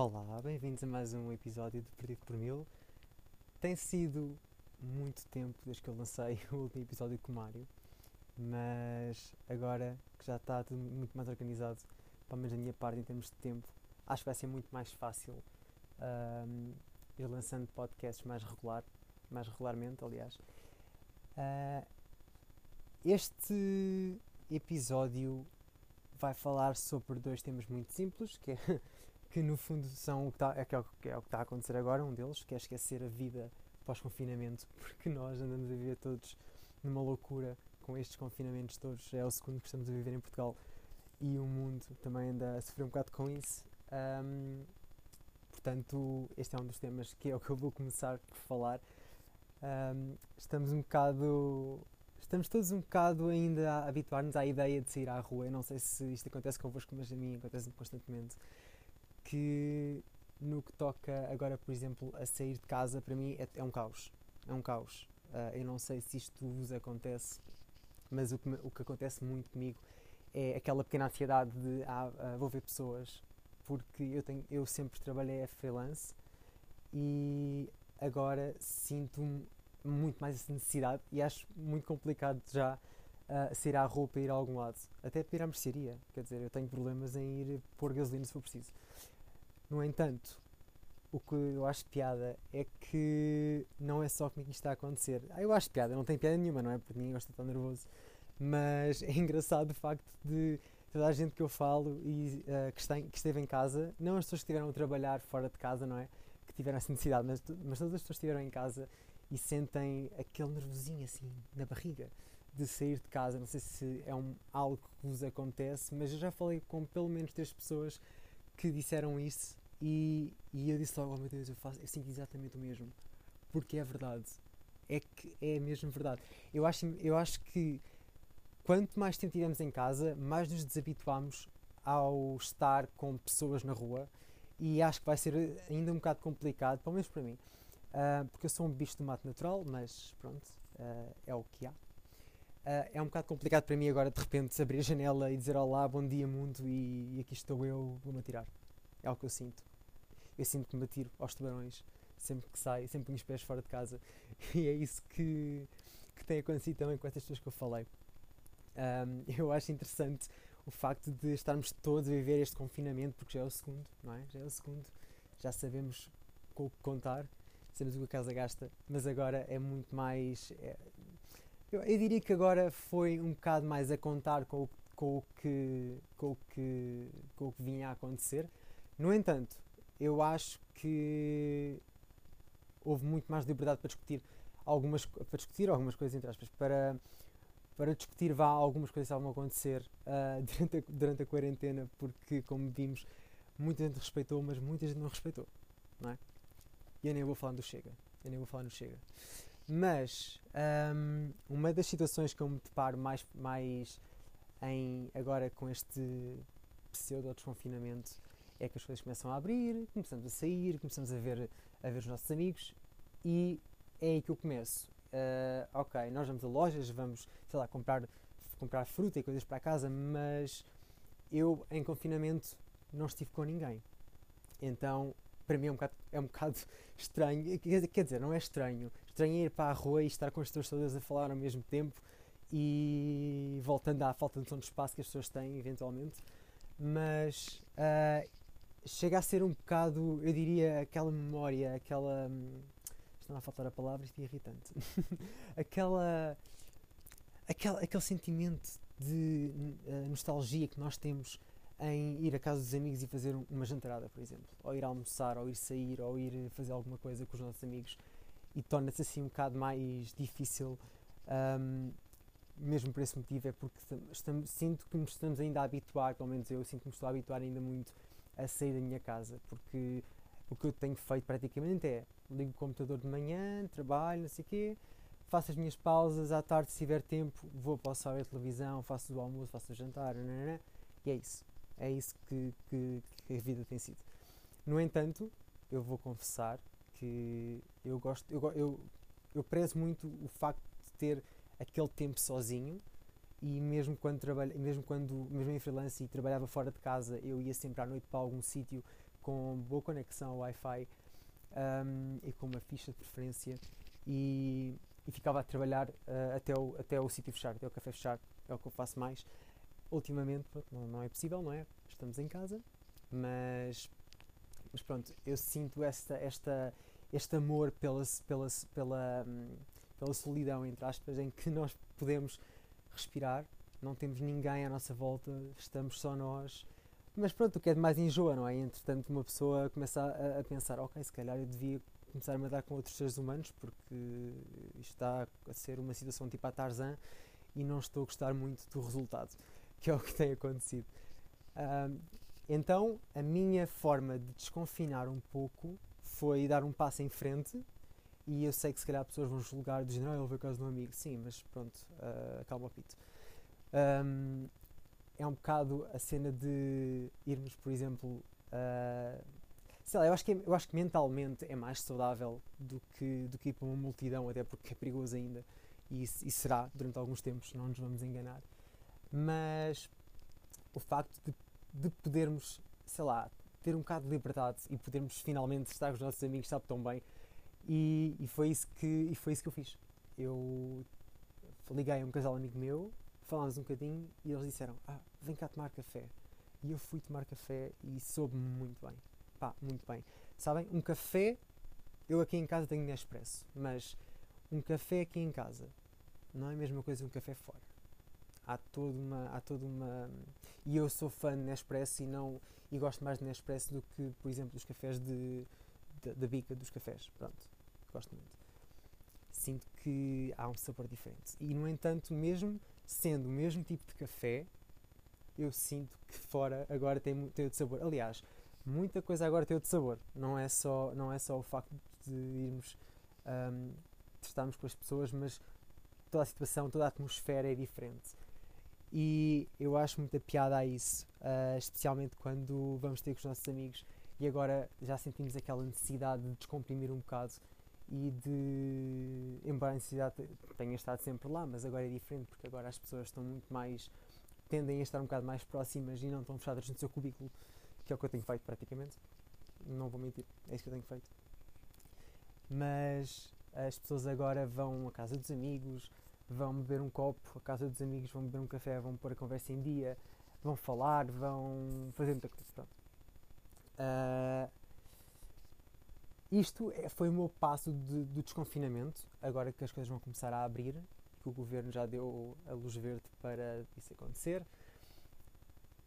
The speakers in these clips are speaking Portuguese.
Olá, bem-vindos a mais um episódio de Perdido por Mil. Tem sido muito tempo desde que eu lancei o último episódio com o Mário, mas agora que já está tudo muito mais organizado, pelo menos da minha parte em termos de tempo, acho que vai ser muito mais fácil um, ir lançando podcasts mais regular, mais regularmente, aliás. Uh, este episódio vai falar sobre dois temas muito simples, que é que no fundo são o que, tá, é, que é, o que é está a acontecer agora, um deles, que é esquecer a vida pós-confinamento, porque nós andamos a viver todos numa loucura com estes confinamentos todos. É o segundo que estamos a viver em Portugal e o mundo também anda a sofrer um bocado com isso. Um, portanto, este é um dos temas que é o que eu vou começar por falar. Um, estamos um bocado. Estamos todos um bocado ainda a habituar-nos à ideia de sair à rua. Eu não sei se isto acontece convosco, mas a mim acontece constantemente que no que toca agora, por exemplo, a sair de casa, para mim é, é um caos. É um caos. Uh, eu não sei se isto vos acontece, mas o que, o que acontece muito comigo é aquela pequena ansiedade de ah, uh, vou ver pessoas, porque eu, tenho, eu sempre trabalhei a freelance e agora sinto muito mais essa necessidade e acho muito complicado já uh, sair à roupa e ir a algum lado. Até para ir à mercearia. Quer dizer, eu tenho problemas em ir pôr gasolina se for preciso. No entanto, o que eu acho piada é que não é só comigo que isto está a acontecer. Ah, eu acho piada, não tem piada nenhuma, não é? Porque ninguém gosta de estar nervoso. Mas é engraçado o facto de toda a gente que eu falo e uh, que, está, que, esteve em casa, não as pessoas que estiveram a trabalhar fora de casa, não é? Que tiveram essa necessidade, mas, mas todas as pessoas que estiveram em casa e sentem aquele nervosinho assim na barriga de sair de casa. Não sei se é um, algo que vos acontece, mas eu já falei com pelo menos três pessoas que disseram isso e, e eu disse logo, oh meu Deus, eu, faço, eu sinto exatamente o mesmo. Porque é verdade. É que é mesmo verdade. Eu acho, eu acho que quanto mais tempo tivemos em casa, mais nos desabituamos ao estar com pessoas na rua e acho que vai ser ainda um bocado complicado, pelo menos para mim, uh, porque eu sou um bicho do mato natural, mas pronto, uh, é o que há. Uh, é um bocado complicado para mim agora de repente abrir a janela e dizer olá, bom dia mundo e, e aqui estou eu, vou-me atirar. É o que eu sinto. Eu sinto que me atiro aos tubarões sempre que saio, sempre com os pés fora de casa. E é isso que, que tem acontecido também com estas pessoas que eu falei. Um, eu acho interessante o facto de estarmos todos a viver este confinamento, porque já é o segundo, não é? Já é o segundo. Já sabemos com o que contar, sabemos o que a casa gasta, mas agora é muito mais. É, eu, eu, diria que agora foi um bocado mais a contar com o, com o, que, com o, que, com o que vinha a acontecer no entanto, eu acho que houve muito mais liberdade para discutir algumas, para discutir algumas coisas, entre aspas, para, para discutir vá algumas coisas que estavam a acontecer uh, durante, a, durante a quarentena, porque, como vimos, muita gente respeitou, mas muita gente não respeitou, não é? E eu nem vou falar do Chega, eu nem vou falar no Chega. Mas um, uma das situações que eu me deparo mais, mais em, agora com este pseudo-desconfinamento é que as coisas começam a abrir, começamos a sair, começamos a ver, a ver os nossos amigos e é aí que eu começo. Uh, ok, nós vamos a lojas, vamos, sei lá, comprar, comprar fruta e coisas para casa, mas eu em confinamento não estive com ninguém. Então, para mim é um bocado, é um bocado estranho. Quer dizer, não é estranho. Estranho é ir para a rua e estar com as pessoas todas a falar ao mesmo tempo e voltando à falta de espaço que as pessoas têm, eventualmente. Mas uh, chega a ser um bocado, eu diria, aquela memória, aquela. Hum, Estão a faltar a palavra, isto é irritante. aquela, aquela. aquele sentimento de nostalgia que nós temos em ir à casa dos amigos e fazer uma jantarada, por exemplo. Ou ir almoçar, ou ir sair, ou ir fazer alguma coisa com os nossos amigos. E torna-se assim um bocado mais difícil. Um, mesmo por esse motivo, é porque estamos, sinto que nos estamos ainda a habituar, pelo menos eu sinto que me estou a habituar ainda muito a sair da minha casa, porque o que eu tenho feito praticamente é ligo o computador de manhã, trabalho, não sei o quê, faço as minhas pausas, à tarde, se tiver tempo, vou para o sala de televisão, faço o almoço, faço o jantar, nanana, e é isso. É isso que, que, que, a vida tem sido. No entanto, eu vou confessar que eu gosto, eu, eu, eu prezo muito o facto de ter aquele tempo sozinho e mesmo quando trabalho, mesmo quando mesmo em freelance e trabalhava fora de casa, eu ia sempre à noite para algum sítio com boa conexão ao Wi-Fi um, e com uma ficha de preferência e, e ficava a trabalhar uh, até, o, até o sítio fechar, até o café fechar, é o que eu faço mais. Ultimamente não, não é possível, não é? Estamos em casa, mas, mas pronto, eu sinto esta, esta, este amor pela, pela, pela, hum, pela solidão, entre aspas, em que nós podemos respirar, não temos ninguém à nossa volta, estamos só nós. Mas pronto, o que é de mais enjoa, não é? Entretanto, uma pessoa começa a, a pensar: ok, se calhar eu devia começar a mandar com outros seres humanos, porque isto está a ser uma situação tipo a Tarzan e não estou a gostar muito do resultado, que é o que tem acontecido. Um, então, a minha forma de desconfinar um pouco foi dar um passo em frente e eu sei que se calhar pessoas vão julgar de género, ah, ele veio a casa de um amigo. Sim, mas pronto, uh, calma o pito. Um, é um bocado a cena de irmos, por exemplo, uh, sei lá, eu acho, que, é, eu acho que mentalmente é mais saudável do que, do que ir para uma multidão, até porque é perigoso ainda. E, e será durante alguns tempos, não nos vamos enganar. Mas o facto de, de podermos, sei lá, ter um bocado de liberdade e podermos finalmente estar com os nossos amigos sabe tão bem e, e, foi isso que, e foi isso que eu fiz. Eu liguei a um casal amigo meu, falámos um bocadinho e eles disseram: Ah, vem cá tomar café. E eu fui tomar café e soube-me muito bem. Pá, muito bem. Sabem, um café, eu aqui em casa tenho Nespresso, mas um café aqui em casa não é a mesma coisa que um café fora. Há toda uma. Há toda uma e eu sou fã de Nespresso e, não, e gosto mais de Nespresso do que, por exemplo, os cafés de, da bica dos cafés. Pronto gosto muito. Sinto que há um sabor diferente. E, no entanto, mesmo sendo o mesmo tipo de café, eu sinto que fora agora tem, tem outro sabor. Aliás, muita coisa agora tem outro sabor. Não é só, não é só o facto de irmos um, com as pessoas, mas toda a situação, toda a atmosfera é diferente. E eu acho muita piada a isso, uh, especialmente quando vamos ter com os nossos amigos e agora já sentimos aquela necessidade de descomprimir um bocado e de. Embora a necessidade tenha estado sempre lá, mas agora é diferente porque agora as pessoas estão muito mais. tendem a estar um bocado mais próximas e não estão fechadas no seu cubículo, que é o que eu tenho feito praticamente. Não vou mentir, é isso que eu tenho feito. Mas as pessoas agora vão à casa dos amigos, vão beber um copo à casa dos amigos, vão beber um café, vão pôr a conversa em dia, vão falar, vão fazer muita coisa. Pronto. Uh, isto é, foi o meu passo de, do desconfinamento, agora que as coisas vão começar a abrir, que o governo já deu a luz verde para isso acontecer.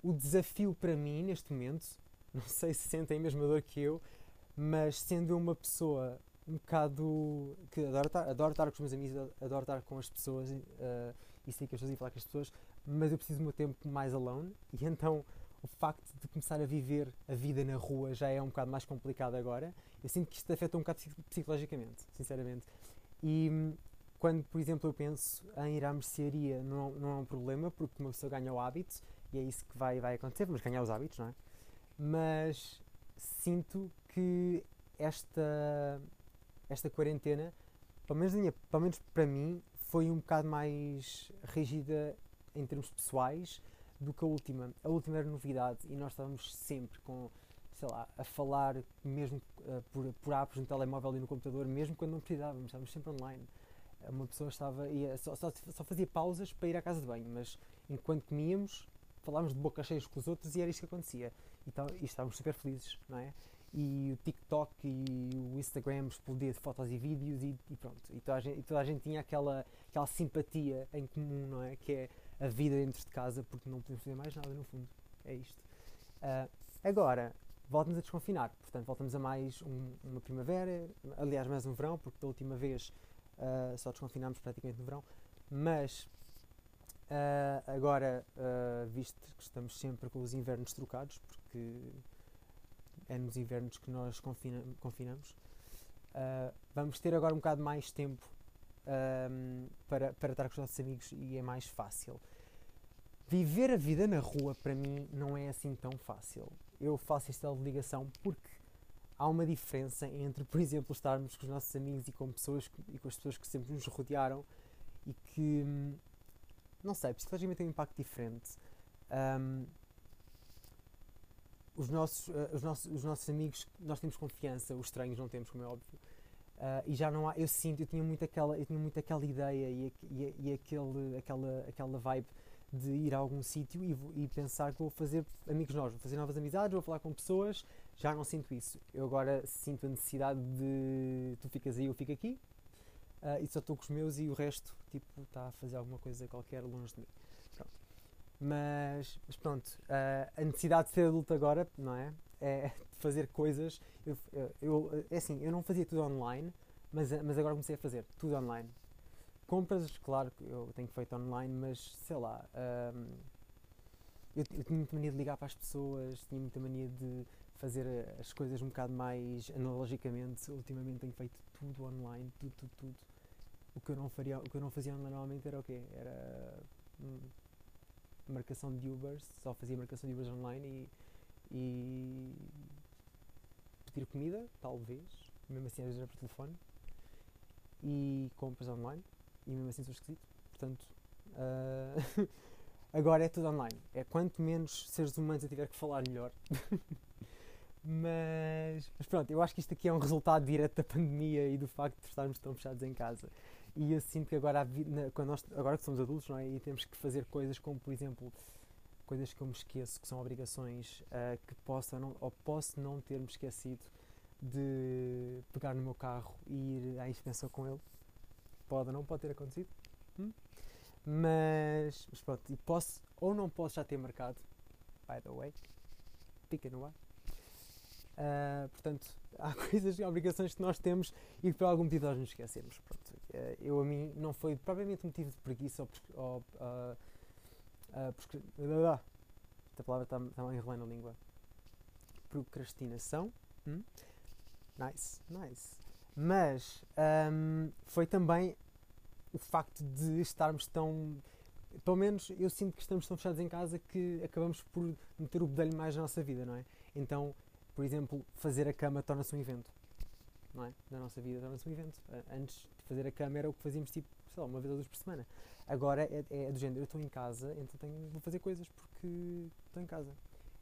O desafio para mim, neste momento, não sei se sentem a mesma dor que eu, mas sendo uma pessoa um bocado que adoro estar, adoro estar com os meus amigos, adoro estar com as pessoas uh, e sei que eu estou a falar com as pessoas, mas eu preciso do meu tempo mais alone e então o facto de começar a viver a vida na rua já é um bocado mais complicado agora. Eu sinto que isto afeta um bocado psicologicamente, sinceramente. E hum, quando, por exemplo, eu penso em ir à mercearia, não, não é um problema, porque uma pessoa ganha o hábito e é isso que vai, vai acontecer, vamos ganhar os hábitos, não é? Mas sinto que esta, esta quarentena, pelo menos, minha, pelo menos para mim, foi um bocado mais rígida em termos pessoais do que a última. A última era novidade e nós estávamos sempre com, sei lá, a falar mesmo uh, por, por apps no telemóvel e no computador, mesmo quando não precisávamos, estávamos sempre online. Uma pessoa estava, ia, só, só, só fazia pausas para ir à casa de banho, mas enquanto comíamos, falávamos de boca cheia com os outros e era isto que acontecia. Então, e estávamos super felizes, não é? E o TikTok e o Instagram explodia de fotos e vídeos e, e pronto. E toda, gente, e toda a gente tinha aquela, aquela simpatia em comum, não é? Que é a vida dentro de casa porque não podemos fazer mais nada no fundo. É isto. Uh, agora, voltamos a desconfinar. Portanto, voltamos a mais um, uma primavera, aliás, mais um verão, porque da última vez uh, só desconfinámos praticamente no verão. Mas uh, agora, visto que estamos sempre com os invernos trocados, porque é nos invernos que nós confina, confinamos, vamos ter agora um bocado mais tempo um, para, para estar com os nossos amigos e é mais fácil. Viver a vida na rua para mim não é assim tão fácil. Eu faço esta ligação porque há uma diferença entre, por exemplo, estarmos com os nossos amigos e com, pessoas que, e com as pessoas que sempre nos rodearam e que, não sei, psicologicamente tem um impacto diferente. Um, os nossos, uh, os, nossos, os nossos amigos, nós temos confiança, os estranhos não temos, como é óbvio. Uh, e já não há, eu sinto, eu tinha muito aquela, eu tinha muito aquela ideia e, e, e aquele, aquela, aquela vibe de ir a algum sítio e, e, pensar que vou fazer amigos novos, vou fazer novas amizades, vou falar com pessoas. Já não sinto isso. Eu agora sinto a necessidade de tu ficas aí, eu fico aqui. Uh, e só estou com os meus e o resto, tipo, está a fazer alguma coisa qualquer longe de mim. Pronto. Mas, mas pronto, uh, a necessidade de ser adulto agora, não é? É de fazer coisas. Eu, eu, é assim, eu não fazia tudo online, mas, mas agora comecei a fazer tudo online compras, claro eu tenho feito online, mas sei lá. Um, eu, eu, tinha muita mania de ligar para as pessoas, tinha muita mania de fazer as coisas um bocado mais analogicamente. Ultimamente tenho feito tudo online, tudo, tudo, tudo. O que eu não, faria, o que eu não fazia normalmente era o quê? Era hum, marcação de Ubers, só fazia marcação de Ubers online e, e pedir comida, talvez, mesmo assim às vezes era por telefone, e compras online e mesmo assim sou esquisito. Portanto, uh, agora é tudo online. É quanto menos seres humanos eu tiver que falar, melhor. mas, mas pronto, eu acho que isto aqui é um resultado direto da pandemia e do facto de estarmos tão fechados em casa. E eu sinto que agora, quando nós, agora que somos adultos, não é? E temos que fazer coisas como, por exemplo, coisas que eu me esqueço, que são obrigações, uh, que possa não, ou posso não ter-me esquecido de pegar no meu carro e ir à inspeção com ele pode ou não pode ter acontecido. Hum? Mas, mas pronto, e posso ou não posso já ter marcado, by the way, fica no ar. Uh, portanto, há coisas e obrigações que nós temos e que por algum motivo nós nos esquecemos. Pronto, uh, eu a mim não foi propriamente motivo de preguiça ou, ou uh, uh, esta palavra está, está a enrolar na língua. Procrastinação. Hum? Nice, nice. Mas um, foi também o facto de estarmos tão. Pelo menos eu sinto que estamos tão fechados em casa que acabamos por meter o bedelho mais na nossa vida, não é? Então, por exemplo, fazer a cama torna-se um evento, não é? Na nossa vida torna-se um evento. Antes de fazer a cama era o que fazíamos tipo, sei lá, uma vez ou duas por semana. Agora é, é do género, eu estou em casa, então tenho, vou fazer coisas porque estou em casa.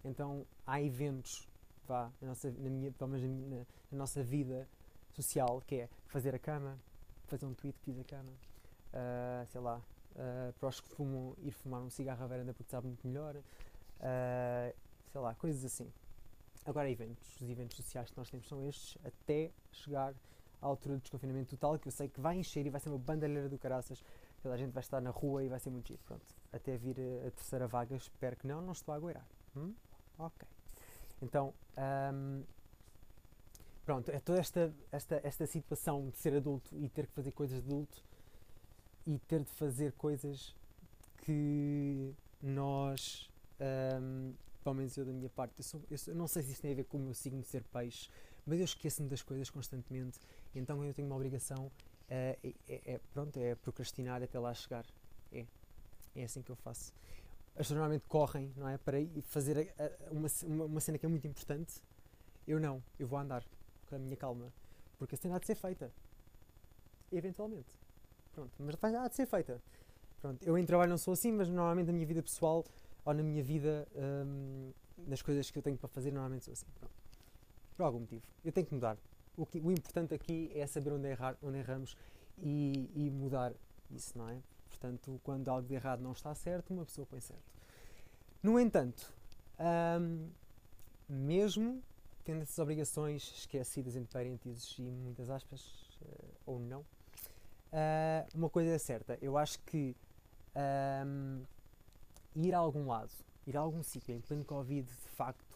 Então há eventos, vá, na, nossa, na minha, pelo menos na, na nossa vida social, que é fazer a cama, fazer um tweet, fiz a cama, uh, sei lá, uh, para os que fumam, ir fumar um cigarro à varanda porque sabe muito melhor, uh, sei lá, coisas assim. Agora, eventos. Os eventos sociais que nós temos são estes, até chegar à altura do desconfinamento total, que eu sei que vai encher e vai ser uma bandalheira do caraças. Toda a gente vai estar na rua e vai ser muito giro. Pronto, até vir a, a terceira vaga, espero que não, não estou a agueirar. Hum? Ok. Então, um, pronto, é toda esta, esta, esta situação de ser adulto e ter que fazer coisas de adulto e ter de fazer coisas que nós, um, pelo menos eu da minha parte, eu, sou, eu, não sei se isso tem a ver com o meu signo de ser peixe, mas eu esqueço-me das coisas constantemente, então eu tenho uma obrigação, é, é, pronto, é procrastinar até lá chegar. É, é assim que eu faço. As normalmente correm, não é? Para fazer a, a, uma, uma, cena que é muito importante. Eu não, eu vou andar com a minha calma, porque a cena há de ser feita. Eventualmente. Pronto, mas há de ser feita. Pronto, eu em trabalho não sou assim, mas normalmente na minha vida pessoal ou na minha vida, hum, nas coisas que eu tenho para fazer, normalmente sou assim. Pronto. Por algum motivo. Eu tenho que mudar. O, que, o importante aqui é saber onde, errar, onde erramos e, e mudar isso, não é? Portanto, quando algo de errado não está certo, uma pessoa põe certo. No entanto, hum, mesmo tendo essas obrigações esquecidas entre parênteses e muitas aspas, uh, ou não, Uh, uma coisa é certa, eu acho que um, ir a algum lado, ir a algum sítio em pleno Covid, de facto,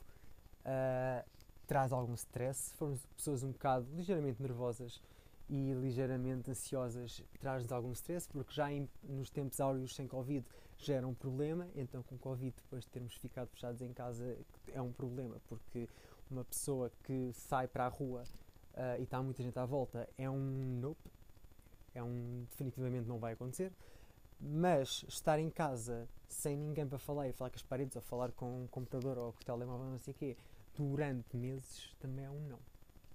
uh, traz algum stress. Se formos pessoas um bocado ligeiramente nervosas e ligeiramente ansiosas, traz-nos algum stress, porque já em, nos tempos áureos sem Covid já era um problema, então com Covid, depois de termos ficado fechados em casa, é um problema, porque uma pessoa que sai para a rua uh, e está muita gente à volta é um nope, é um definitivamente não vai acontecer. Mas estar em casa sem ninguém para falar e falar com as paredes ou falar com um computador ou com o telemóvel, não sei o quê, durante meses também é um não.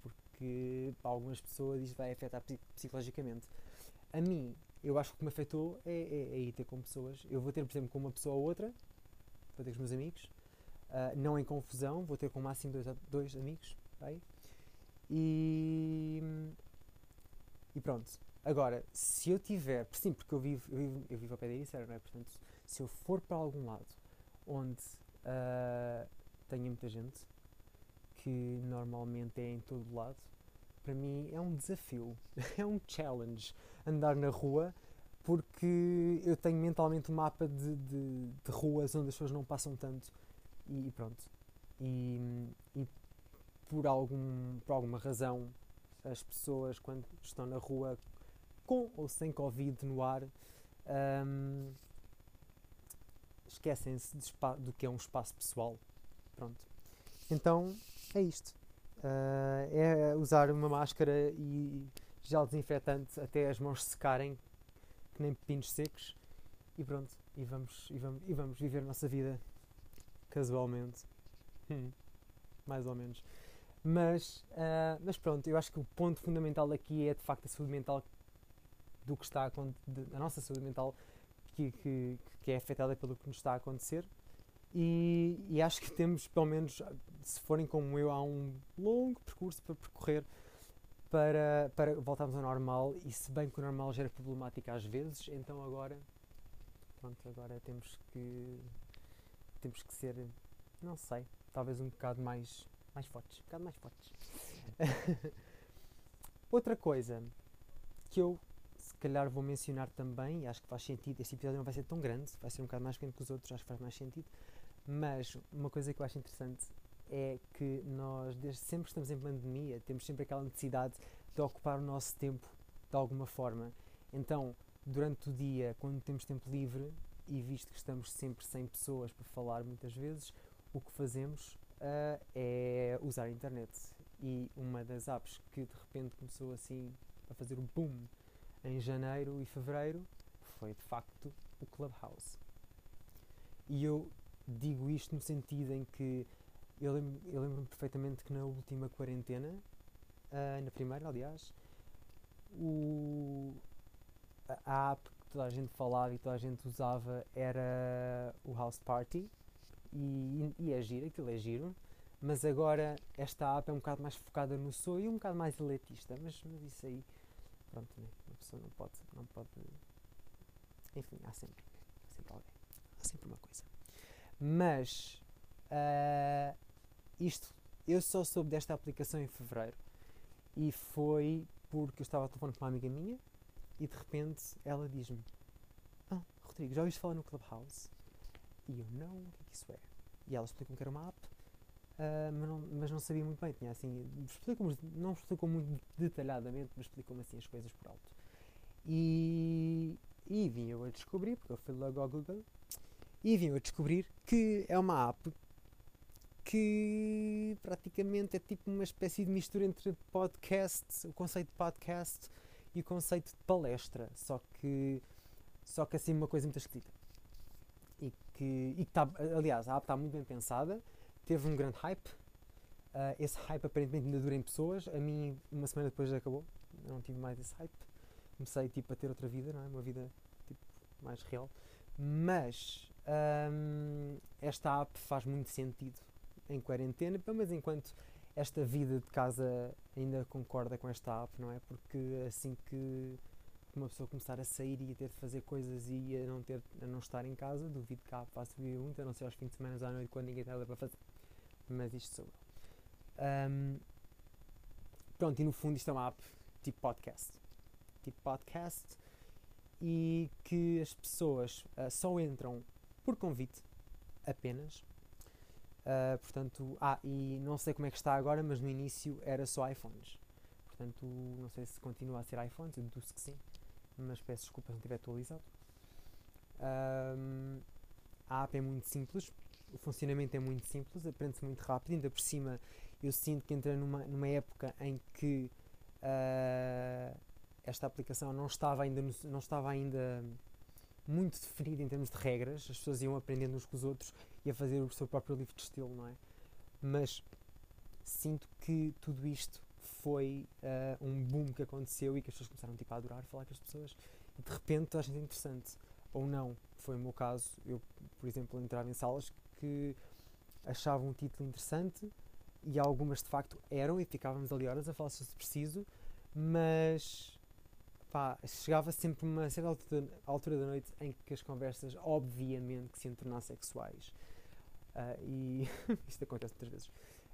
Porque para algumas pessoas isto vai afetar psicologicamente. A mim, eu acho que o que me afetou é, é, é ir ter com pessoas. Eu vou ter, por exemplo, com uma pessoa ou outra, vou ter com os meus amigos, uh, não em confusão, vou ter com o máximo dois, dois amigos, bem? E, e pronto. Agora, se eu tiver, sim, porque eu vivo, eu vivo, eu vivo ao pé da Ericeira, não é? Portanto, se eu for para algum lado onde uh, tenha muita gente, que normalmente é em todo lado, para mim é um desafio, é um challenge andar na rua porque eu tenho mentalmente um mapa de, de, de ruas onde as pessoas não passam tanto e, pronto. E, e, por, algum, por alguma razão as pessoas quando estão na rua com ou sem Covid no ar um, esquecem-se do que é um espaço pessoal. Pronto. Então é isto. Uh, é usar uma máscara e gel desinfetante até as mãos secarem que nem pepinos secos e pronto, e vamos, e vamos, e vamos viver a nossa vida casualmente. Hum, mais ou menos. Mas, uh, mas pronto, eu acho que o ponto fundamental aqui é de facto a saúde mental do que está a, a nossa saúde mental que, que, que, é afetada pelo que nos está a acontecer. E, e acho que temos, pelo menos, se forem como eu, há um longo percurso para percorrer para, para voltarmos ao normal e se bem que o normal já era problemático às vezes, então agora pronto, agora temos que temos que ser, não sei, talvez um bocado mais mais fortes, um bocado mais fortes. Outra coisa que eu se calhar vou mencionar também, e acho que faz sentido, este episódio não vai ser tão grande, vai ser um bocado mais pequeno que os outros, acho que faz mais sentido, mas uma coisa que eu acho interessante é que nós, desde sempre que estamos em pandemia, temos sempre aquela necessidade de ocupar o nosso tempo de alguma forma. Então, durante o dia, quando temos tempo livre, e visto que estamos sempre sem pessoas para falar muitas vezes, o que fazemos uh, é usar a internet. E uma das apps que de repente começou assim a fazer o boom em janeiro e fevereiro foi de facto o Clubhouse. E eu digo isto no sentido em que eu lembro-me lembro perfeitamente que na última quarentena, uh, na primeira, aliás, o, a app que toda a gente falava e toda a gente usava era o House Party e, e é giro, aquilo é giro, mas agora esta app é um bocado mais focada no sonho e um bocado mais elitista, mas, mas isso aí, pronto, né? uma pessoa não pode, não pode, enfim, há sempre, há sempre alguém, há sempre uma coisa. Mas uh, isto, eu só soube desta aplicação em fevereiro e foi porque eu estava a telefone com uma amiga minha e de repente ela diz-me: Ah, Rodrigo, já ouviste falar no Clubhouse? E eu: Não, o que é que isso é? E ela explicou-me que era uma app, uh, mas, não, mas não sabia muito bem. Tinha assim, explicou não explicou muito detalhadamente, mas explicou-me assim as coisas por alto. E, e vim eu a descobrir, porque eu fui logo ao Google, e vim a descobrir que é uma app que praticamente é tipo uma espécie de mistura entre podcast, o conceito de podcast e o conceito de palestra, só que só que assim uma coisa muito esquisita. E que, e que tá, aliás, a app está muito bem pensada, teve um grande hype. Uh, esse hype aparentemente ainda dura em pessoas. A mim, uma semana depois já acabou, eu não tive mais esse hype. Comecei tipo a ter outra vida, não é? Uma vida tipo mais real. Mas um, esta app faz muito sentido em quarentena, mas enquanto esta vida de casa ainda concorda com esta app, não é? Porque assim que uma pessoa começar a sair e a ter de fazer coisas e a não, ter, a não estar em casa, duvido que a app faça muito, a não ser aos fins de semana à noite quando ninguém tem nada para fazer. Mas isto sou eu. Um, pronto, e no fundo isto é uma app tipo podcast. Tipo podcast e que as pessoas uh, só entram por convite apenas Uh, portanto, ah, e não sei como é que está agora, mas no início era só iPhones. Portanto, não sei se continua a ser iPhones, eu deduzo que sim, mas peço desculpa se não estiver atualizado. Um, a app é muito simples, o funcionamento é muito simples, aprende-se muito rápido, ainda por cima eu sinto que entrei numa, numa época em que uh, esta aplicação não estava ainda, no, não estava ainda muito definido em termos de regras, as pessoas iam aprendendo uns com os outros e a fazer o seu próprio livro de estilo, não é? Mas sinto que tudo isto foi uh, um boom que aconteceu e que as pessoas começaram tipo, a adorar falar com as pessoas e de repente a gente interessante. Ou não, foi o meu caso, eu, por exemplo, entrava em salas que achavam um título interessante e algumas de facto eram e ficávamos ali horas a falar se preciso, mas pá, chegava sempre uma certa altura, altura da noite em que as conversas obviamente que se iam tornar sexuais. Uh, e isto acontece muitas vezes.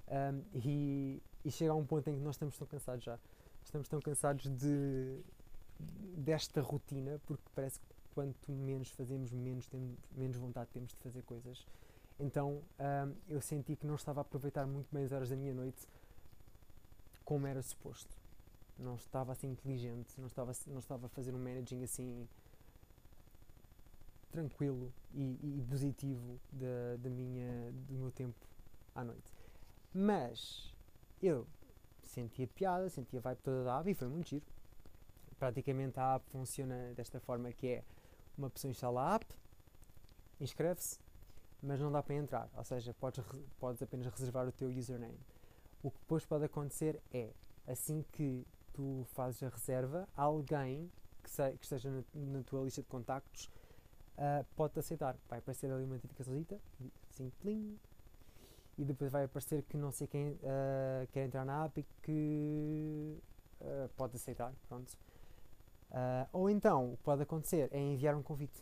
Um, e, e chega a um ponto em que nós estamos tão cansados já. Estamos tão cansados de, desta rotina, porque parece que quanto menos fazemos, menos, temos, menos vontade temos de fazer coisas. Então um, eu senti que não estava a aproveitar muito bem as horas da minha noite como era suposto. Não estava assim inteligente, não estava, não estava a fazer um managing assim tranquilo e, e positivo da, da minha, do meu tempo à noite. Mas eu sentia piada, sentia vibe toda da app e foi muito giro. Praticamente a app funciona desta forma que é uma pessoa instala a app, inscreve-se, mas não dá para entrar, ou seja, podes, podes apenas reservar o teu username. O que depois pode acontecer é, assim que tu fazes a reserva, alguém que, se, que esteja na, na, tua lista de contactos uh, pode-te aceitar. Vai aparecer ali uma notificação, assim, plim, e depois vai aparecer que não sei quem uh, quer entrar na app e que uh, pode aceitar, pronto. Ou então, o que pode acontecer é enviar um convite.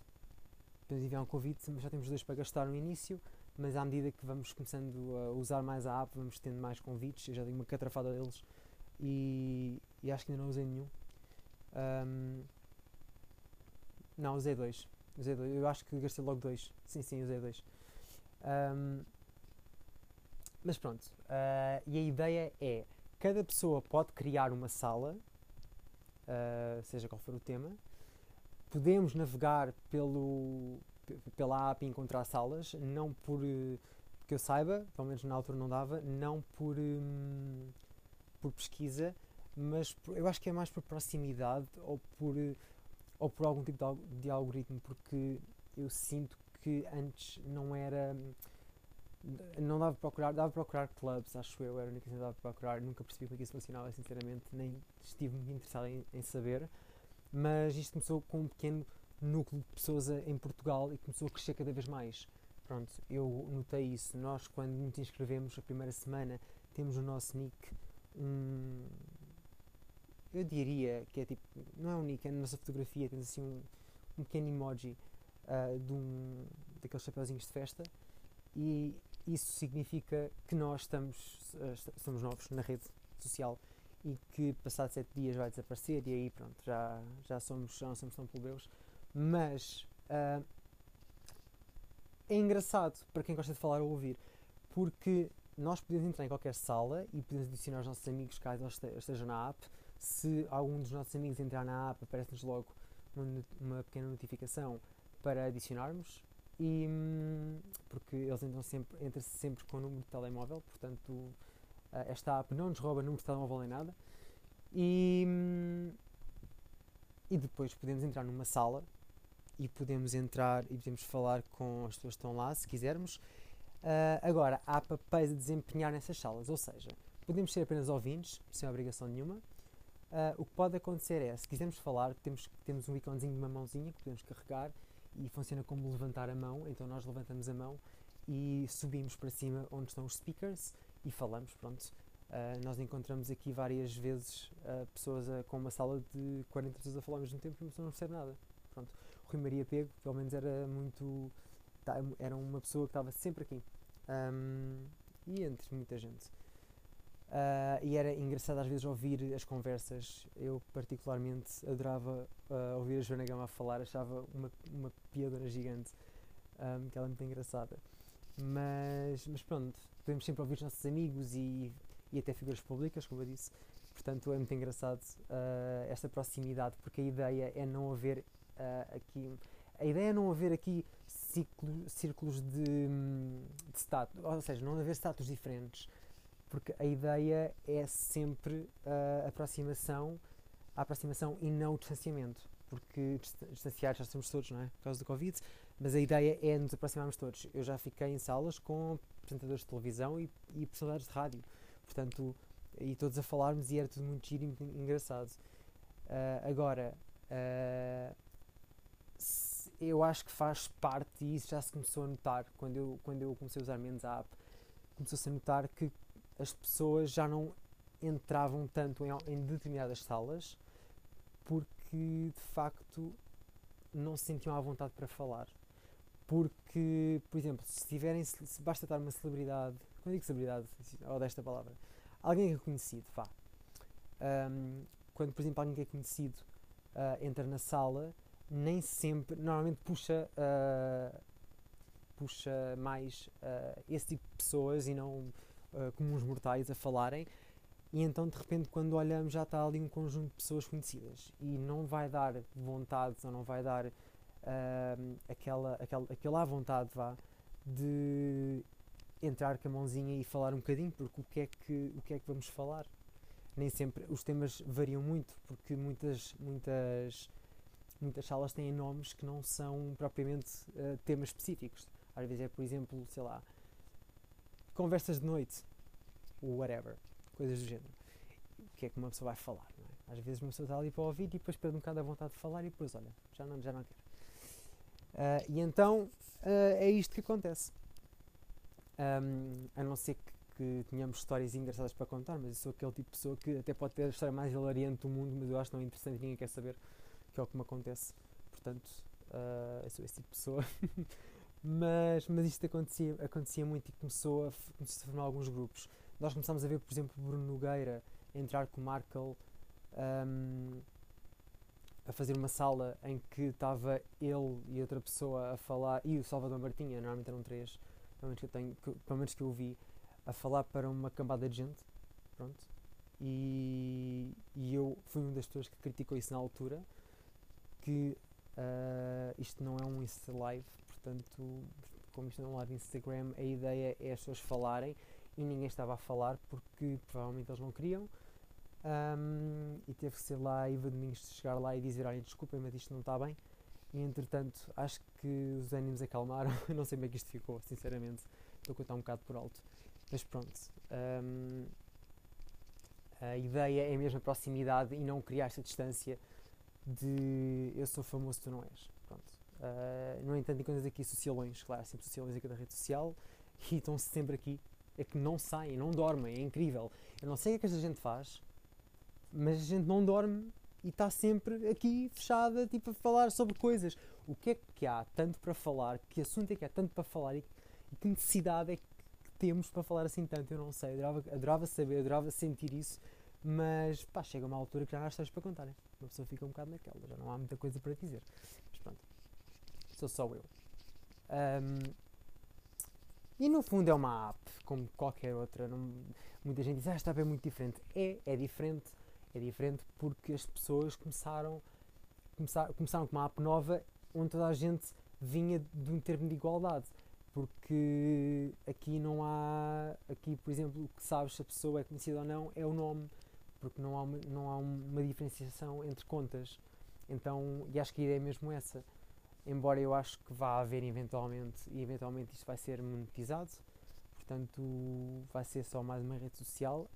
Podemos enviar um convite, mas já temos dois para gastar no início, mas à medida que vamos começando a usar mais a app, vamos tendo mais convites. Eu já dei uma catrafada deles e, e acho que ainda não usei nenhum. Um, não, usei dois. usei dois. Eu acho que gastei logo dois. Sim, sim, usei dois. Um, mas pronto, uh, e a ideia é: cada pessoa pode criar uma sala uh, seja qual for o tema. Podemos navegar pelo, pela app e encontrar salas, não por que eu saiba, pelo menos na altura não dava, não por, um, por pesquisa, mas por, eu acho que é mais por proximidade ou por, ou por algum tipo de, de algoritmo, porque eu sinto que antes não era não dava para procurar, dava para procurar clubs, acho eu, era a única coisa que dava para procurar, nunca percebi como é que isso funcionava, sinceramente, nem estive muito interessado em, em, saber, mas isto começou com um pequeno núcleo de pessoas em Portugal e começou a crescer cada vez mais. Pronto, eu notei isso. Nós, quando nos inscrevemos a primeira semana, temos o nosso nick, um, eu diria que é tipo, não é nick, é na nossa fotografia, temos assim um, um pequeno emoji uh, de um, daqueles chapeuzinhos de festa e isso significa que nós estamos, uh, estamos novos na rede social e que passado sete dias vai desaparecer e aí pronto, já, já, somos, já não somos tão plebeus. Mas uh, é engraçado para quem gosta de falar ou ouvir, porque nós podemos entrar em qualquer sala e podemos adicionar os nossos amigos caso eles estejam na app. Se algum dos nossos amigos entrar na app, aparece-nos logo uma, uma pequena notificação para adicionarmos e, hum, porque eles entram sempre, entram -se sempre com o número de telemóvel, portanto eh, esta app não nos rouba número de telemóvel nem nada. E, hum, e depois podemos entrar numa sala e podemos entrar e podemos falar com as pessoas que estão lá, se quisermos. Uh, agora, há papéis a desempenhar nessas salas, ou seja, podemos ser apenas ouvintes, sem obrigação nenhuma. Uh, o que pode acontecer é, se quisermos falar, temos, temos um íconezinho de uma mãozinha que podemos carregar e funciona como levantar a mão, então nós levantamos a mão e subimos para cima onde estão os speakers e falamos, pronto. Uh, nós encontramos aqui várias vezes uh, pessoas a, com uma sala de 40 pessoas a falar ao mesmo tempo e a pessoa não percebe nada. Pronto. O Rui Maria Pego, pelo menos, era muito. Tá, era uma pessoa que estava sempre aqui. Um, e entre muita gente. Uh, e era engraçado às vezes ouvir as conversas. Eu, particularmente, adorava uh, ouvir a Joana Gama falar, achava uma, uma piadora gigante, um, que ela é muito engraçada. Mas, mas pronto, podemos sempre ouvir os nossos amigos e, e até figuras públicas, como eu disse. Portanto, é muito engraçado uh, esta proximidade, porque a ideia é não haver aqui. A ideia é não haver aqui ciclo, círculos de, de status, ou seja, não haver status diferentes porque a ideia é sempre a aproximação, a aproximação e não o distanciamento, porque distanciar já estamos todos, não é? Por causa do Covid, mas a ideia é nos aproximarmos todos. Eu já fiquei em salas com apresentadores de televisão e, e personalidades de rádio, portanto, e todos a falarmos e era tudo muito giro e muito engraçado. Uh, agora, uh, eu acho que faz parte, e isso já se começou a notar quando eu, quando eu comecei a usar menos a app, começou-se a notar que as pessoas já não entravam tanto em, em determinadas salas porque de facto não se sentiam à vontade para falar. Porque, por exemplo, se tiverem, se basta estar uma celebridade, quando digo celebridade, ou desta palavra, alguém que é conhecido, vá. Um, quando, por exemplo, alguém que é conhecido uh, entra na sala, nem sempre, normalmente puxa, uh, puxa mais uh, esse tipo de pessoas e não comuns mortais a falarem. E então, de repente, quando olhamos, já está ali um conjunto de pessoas conhecidas e não vai dar vontade ou não vai dar uh, aquela, aquela, aquela vontade vá, de entrar com a mãozinha e falar um bocadinho, porque o que é que, o que, é que vamos falar? Nem sempre os temas variam muito, porque muitas, muitas, muitas salas têm nomes que não são propriamente uh, temas específicos. Às vezes é, por exemplo, sei lá, conversas de noite, whatever, coisas do género. O que é que uma pessoa vai falar? É? Às vezes uma pessoa está ali para ouvir e depois perde um bocado a vontade de falar e depois, olha, já não, já não quero. Uh, e então uh, é isto que acontece. Um, a não ser que, que tenhamos histórias engraçadas para contar, mas eu sou aquele tipo de pessoa que até pode ter a história mais hilariante do mundo, mas eu acho não interessante, ninguém quer saber, que é o que me acontece. Portanto, uh, eu sou esse tipo de pessoa. mas, mas isto acontecia, acontecia muito e começou a, começou a formar alguns grupos. Nós começámos a ver, por exemplo, Bruno Nogueira entrar com o Markel. Um, a fazer uma sala em que estava ele e outra pessoa a falar, e o Salvador Martinha, normalmente eram três, pelo menos que eu, tenho, pelo menos que eu vi, a falar para uma cambada de gente. Pronto. E, e eu fui uma das pessoas que criticou isso na altura, que uh, isto não é um Insta Live, portanto, como isto não é um live Instagram, a ideia é as pessoas falarem e ninguém estava a falar porque provavelmente eles não queriam um, e teve que ser lá Iva Domingos chegar lá e dizer: Olha, desculpem, mas isto não está bem. E entretanto, acho que os ânimos acalmaram. não sei bem que isto ficou, sinceramente. Estou a contar um bocado por alto. Mas pronto. Um, a ideia é mesmo a proximidade e não criar esta distância de eu sou famoso, tu não és. Pronto. Uh, no entanto, encontras aqui socialões, claro, sempre socialões aqui da rede social e estão sempre aqui. É que não saem, não dormem, é incrível. Eu não sei o que é que esta gente faz, mas a gente não dorme e está sempre aqui fechada, tipo, a falar sobre coisas. O que é que há tanto para falar? Que assunto é que há tanto para falar? E que necessidade é que temos para falar assim tanto? Eu não sei. Adorava, adorava saber, adorava sentir isso, mas pá, chega uma altura que já há histórias para contarem. Uma pessoa fica um bocado naquela, já não há muita coisa para dizer. Mas pronto, sou só eu. Um, e no fundo é uma app, como qualquer outra. Não, muita gente diz, ah, esta app é muito diferente. É, é diferente é diferente porque as pessoas começaram, começar, começaram com uma app nova onde toda a gente vinha de um termo de igualdade. Porque aqui não há, aqui por exemplo, o que sabes se a pessoa é conhecida ou não é o nome, porque não há uma, não há uma diferenciação entre contas. Então, e acho que a ideia é mesmo essa. Embora eu acho que vá haver eventualmente, e eventualmente isto vai ser monetizado, portanto vai ser só mais uma rede social,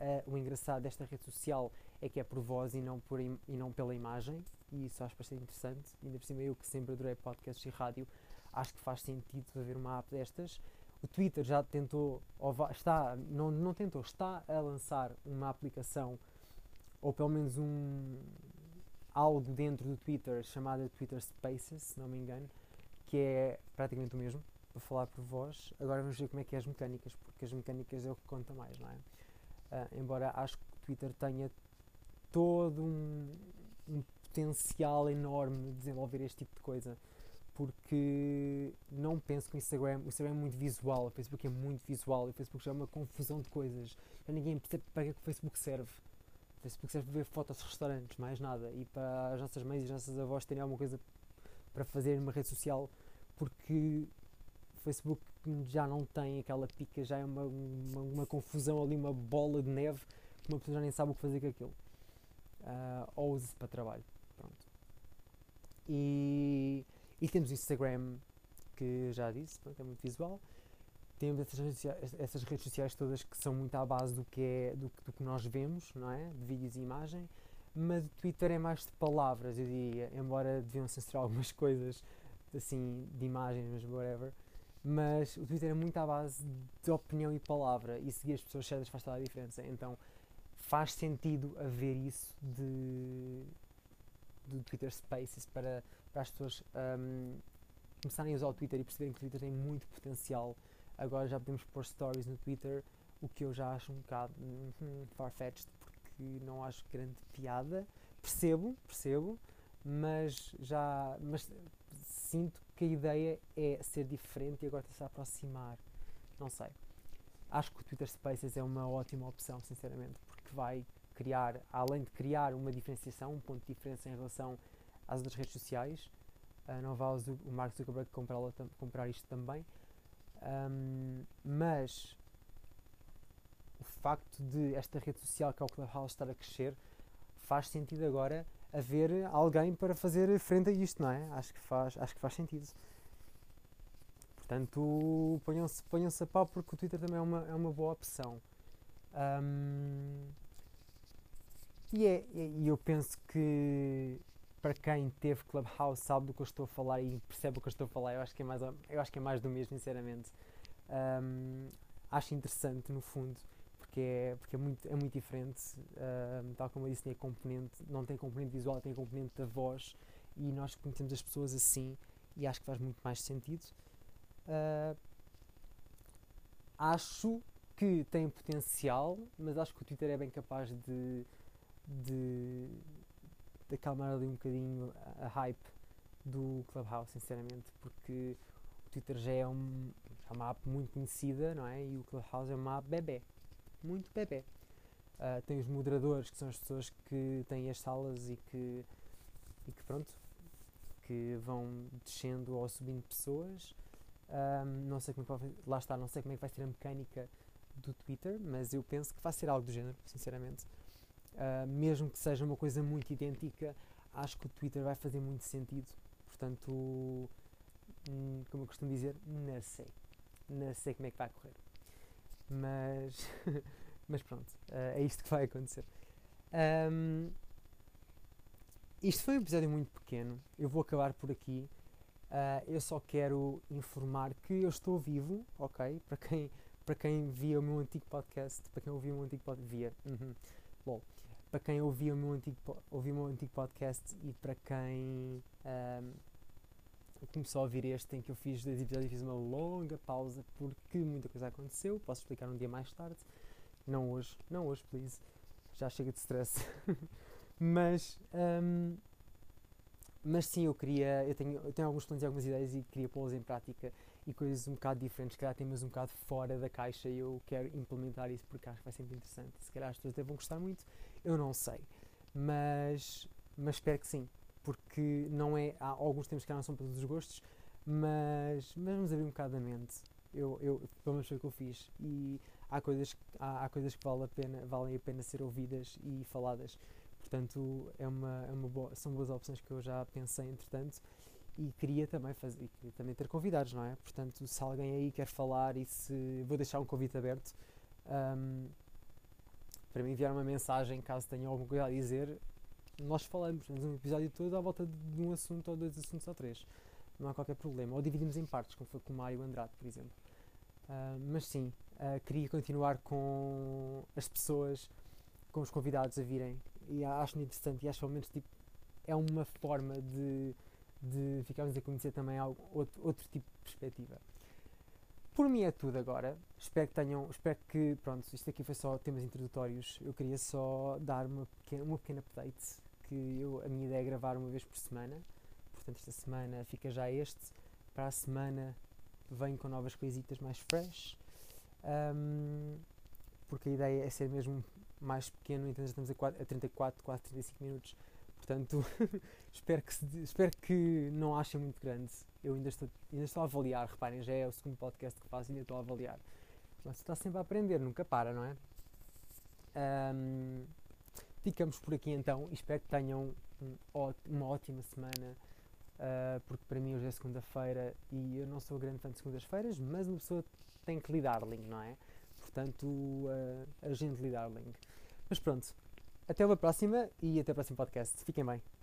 Uh, o engraçado desta rede social é que é por voz e não, por e não pela imagem, e isso acho bastante interessante. Ainda por cima, eu que sempre adorei podcasts e rádio, acho que faz sentido haver uma app destas. O Twitter já tentou, ou está, não, não tentou, está a lançar uma aplicação, ou pelo menos um algo dentro do Twitter chamada Twitter Spaces, se não me engano, que é praticamente o mesmo, para falar por voz. Agora vamos ver como é que é as mecânicas, porque as mecânicas é o que conta mais, não é? Uh, embora acho que o Twitter tenha todo um, um, potencial enorme de desenvolver este tipo de coisa, porque não penso que o Instagram, o Instagram é muito visual, o Facebook é muito visual, o Facebook já é uma confusão de coisas, já ninguém percebe para que, é que o Facebook serve. O Facebook serve para ver fotos de restaurantes, mais nada, e para as nossas mães e as nossas avós terem alguma coisa para fazer numa rede social, porque o Facebook já não tem aquela pica, já é uma, uma, uma, confusão ali, uma bola de neve que uma pessoa já nem sabe o que fazer com aquilo. Uh, ou usa-se para trabalho. Pronto. E, e temos o Instagram, que já disse, pronto, é muito visual. Temos essas redes, sociais, essas redes sociais todas que são muito à base do que, é, do, do que nós vemos, não é? De vídeos e imagem. Mas o Twitter é mais de palavras, eu diria, embora deviam censurar algumas coisas assim de imagens, mas whatever mas o Twitter é muito à base de opinião e palavra e seguir as pessoas certas faz toda a diferença. Então faz sentido haver isso de do Twitter Spaces para, para as pessoas um, começarem a usar o Twitter e perceberem que o Twitter tem muito potencial. Agora já podemos pôr stories no Twitter, o que eu já acho um bocado hum, far-fetched porque não acho grande piada. Percebo, percebo, mas já mas sinto que a ideia é ser diferente e agora a aproximar. Não sei. Acho que o Twitter Spaces é uma ótima opção, sinceramente, porque vai criar, além de criar uma diferenciação, um ponto de diferença em relação às outras redes sociais, uh, não vai o Mark Zuckerberg comprar, comprar isto também, um, mas o facto de esta rede social, que é o Clubhouse, estar a crescer, faz sentido agora haver alguém para fazer frente a isto, não é? Acho que faz, acho que faz sentido. Portanto, ponham-se ponham a pau porque o Twitter também é uma, é uma boa opção. Um, e, é, e eu penso que para quem teve Clubhouse sabe do que eu estou a falar e percebe o que eu estou a falar, eu acho que é mais, eu acho que é mais do mesmo, sinceramente. Um, acho interessante, no fundo, porque é, porque é, muito, é muito diferente. Um, tal como eu disse, tem componente, não tem componente visual, tem componente da voz e nós conhecemos as pessoas assim e acho que faz muito mais sentido. Uh, acho que tem potencial, mas acho que o Twitter é bem capaz de, de, de acalmar ali um bocadinho a, hype do Clubhouse, sinceramente, porque o Twitter já é, um, já é uma app muito conhecida, não é? E o Clubhouse é uma app bebê, muito bebê. Uh, tem os moderadores, que são as pessoas que têm as salas e que, e que pronto, que vão descendo ou subindo pessoas. Um, não sei como é vai, lá está, não sei como é que vai ser a mecânica do Twitter, mas eu penso que vai ser algo do género, sinceramente. Uh, mesmo que seja uma coisa muito idêntica, acho que o Twitter vai fazer muito sentido. Portanto, hum, como eu costumo dizer, não sei. Não sei como é que vai correr. Mas, mas pronto, uh, é isto que vai acontecer. Um, isto foi um episódio muito pequeno. Eu vou acabar por aqui. Uh, eu só quero informar que eu estou vivo, ok? Para quem, para quem via o meu antigo podcast, para quem ouvia o meu antigo podcast, via, uhum, bom, para quem ouvia o meu antigo, ouvia o meu antigo podcast e para quem um, começou a ouvir este, em que eu fiz dois episódios e fiz uma longa pausa porque muita coisa aconteceu. Posso explicar um dia mais tarde. Não hoje, não hoje, please. Já chega de stress. Mas, um, mas sim, eu queria. Eu tenho, eu tenho alguns planos e algumas ideias e queria pô-las em prática e coisas um bocado diferentes, que calhar temas um bocado fora da caixa e eu quero implementar isso porque acho que vai ser muito interessante. Se calhar as pessoas até vão gostar muito, eu não sei. Mas, mas espero que sim, porque não é. Há alguns temas que não são para todos os gostos, mas, mas vamos abrir um bocado a mente. Eu, eu, pelo menos foi o que eu fiz. E há coisas, há, há coisas que vale a pena, valem a pena ser ouvidas e faladas. Portanto, é uma, é uma boa, são boas opções que eu já pensei, entretanto, e queria também fazer, queria também ter convidados, não é? Portanto, se alguém aí quer falar e se vou deixar um convite aberto um, para me enviar uma mensagem caso tenha alguma coisa a dizer, nós falamos, temos um episódio todo à volta de um assunto ou dois assuntos ou três. Não há qualquer problema. Ou dividimos em partes, como foi com o Mário Andrade, por exemplo. Uh, mas sim, uh, queria continuar com as pessoas, com os convidados a virem e acho interessante e acho ao menos tipo, é uma forma de, de ficarmos a conhecer também algo, outro, outro tipo de perspectiva. Por mim é tudo agora. Espero que tenham. Espero que. Pronto, isto aqui foi só temas introdutórios. Eu queria só dar uma pequena, uma pequena update. Que eu, a minha ideia é gravar uma vez por semana. Portanto, esta semana fica já este. Para a semana venho com novas coisitas mais fresh. Um, porque a ideia é ser mesmo mais pequeno, então já estamos a, 4, a 34, quase 35 minutos. Portanto, espero, que se, espero que não achem muito grande. Eu ainda estou, ainda estou a avaliar, reparem, já é o segundo podcast que faço e ainda estou a avaliar. Mas está sempre a aprender, nunca para, não é? Um, ficamos por aqui então e espero que tenham um, uma ótima semana. Uh, porque para mim hoje é segunda-feira e eu não sou grande fã de segundas-feiras, mas uma pessoa tem que lidar, não é? Portanto, uh, a gente lidar, Mas pronto, até uma próxima e até o próximo podcast. Fiquem bem.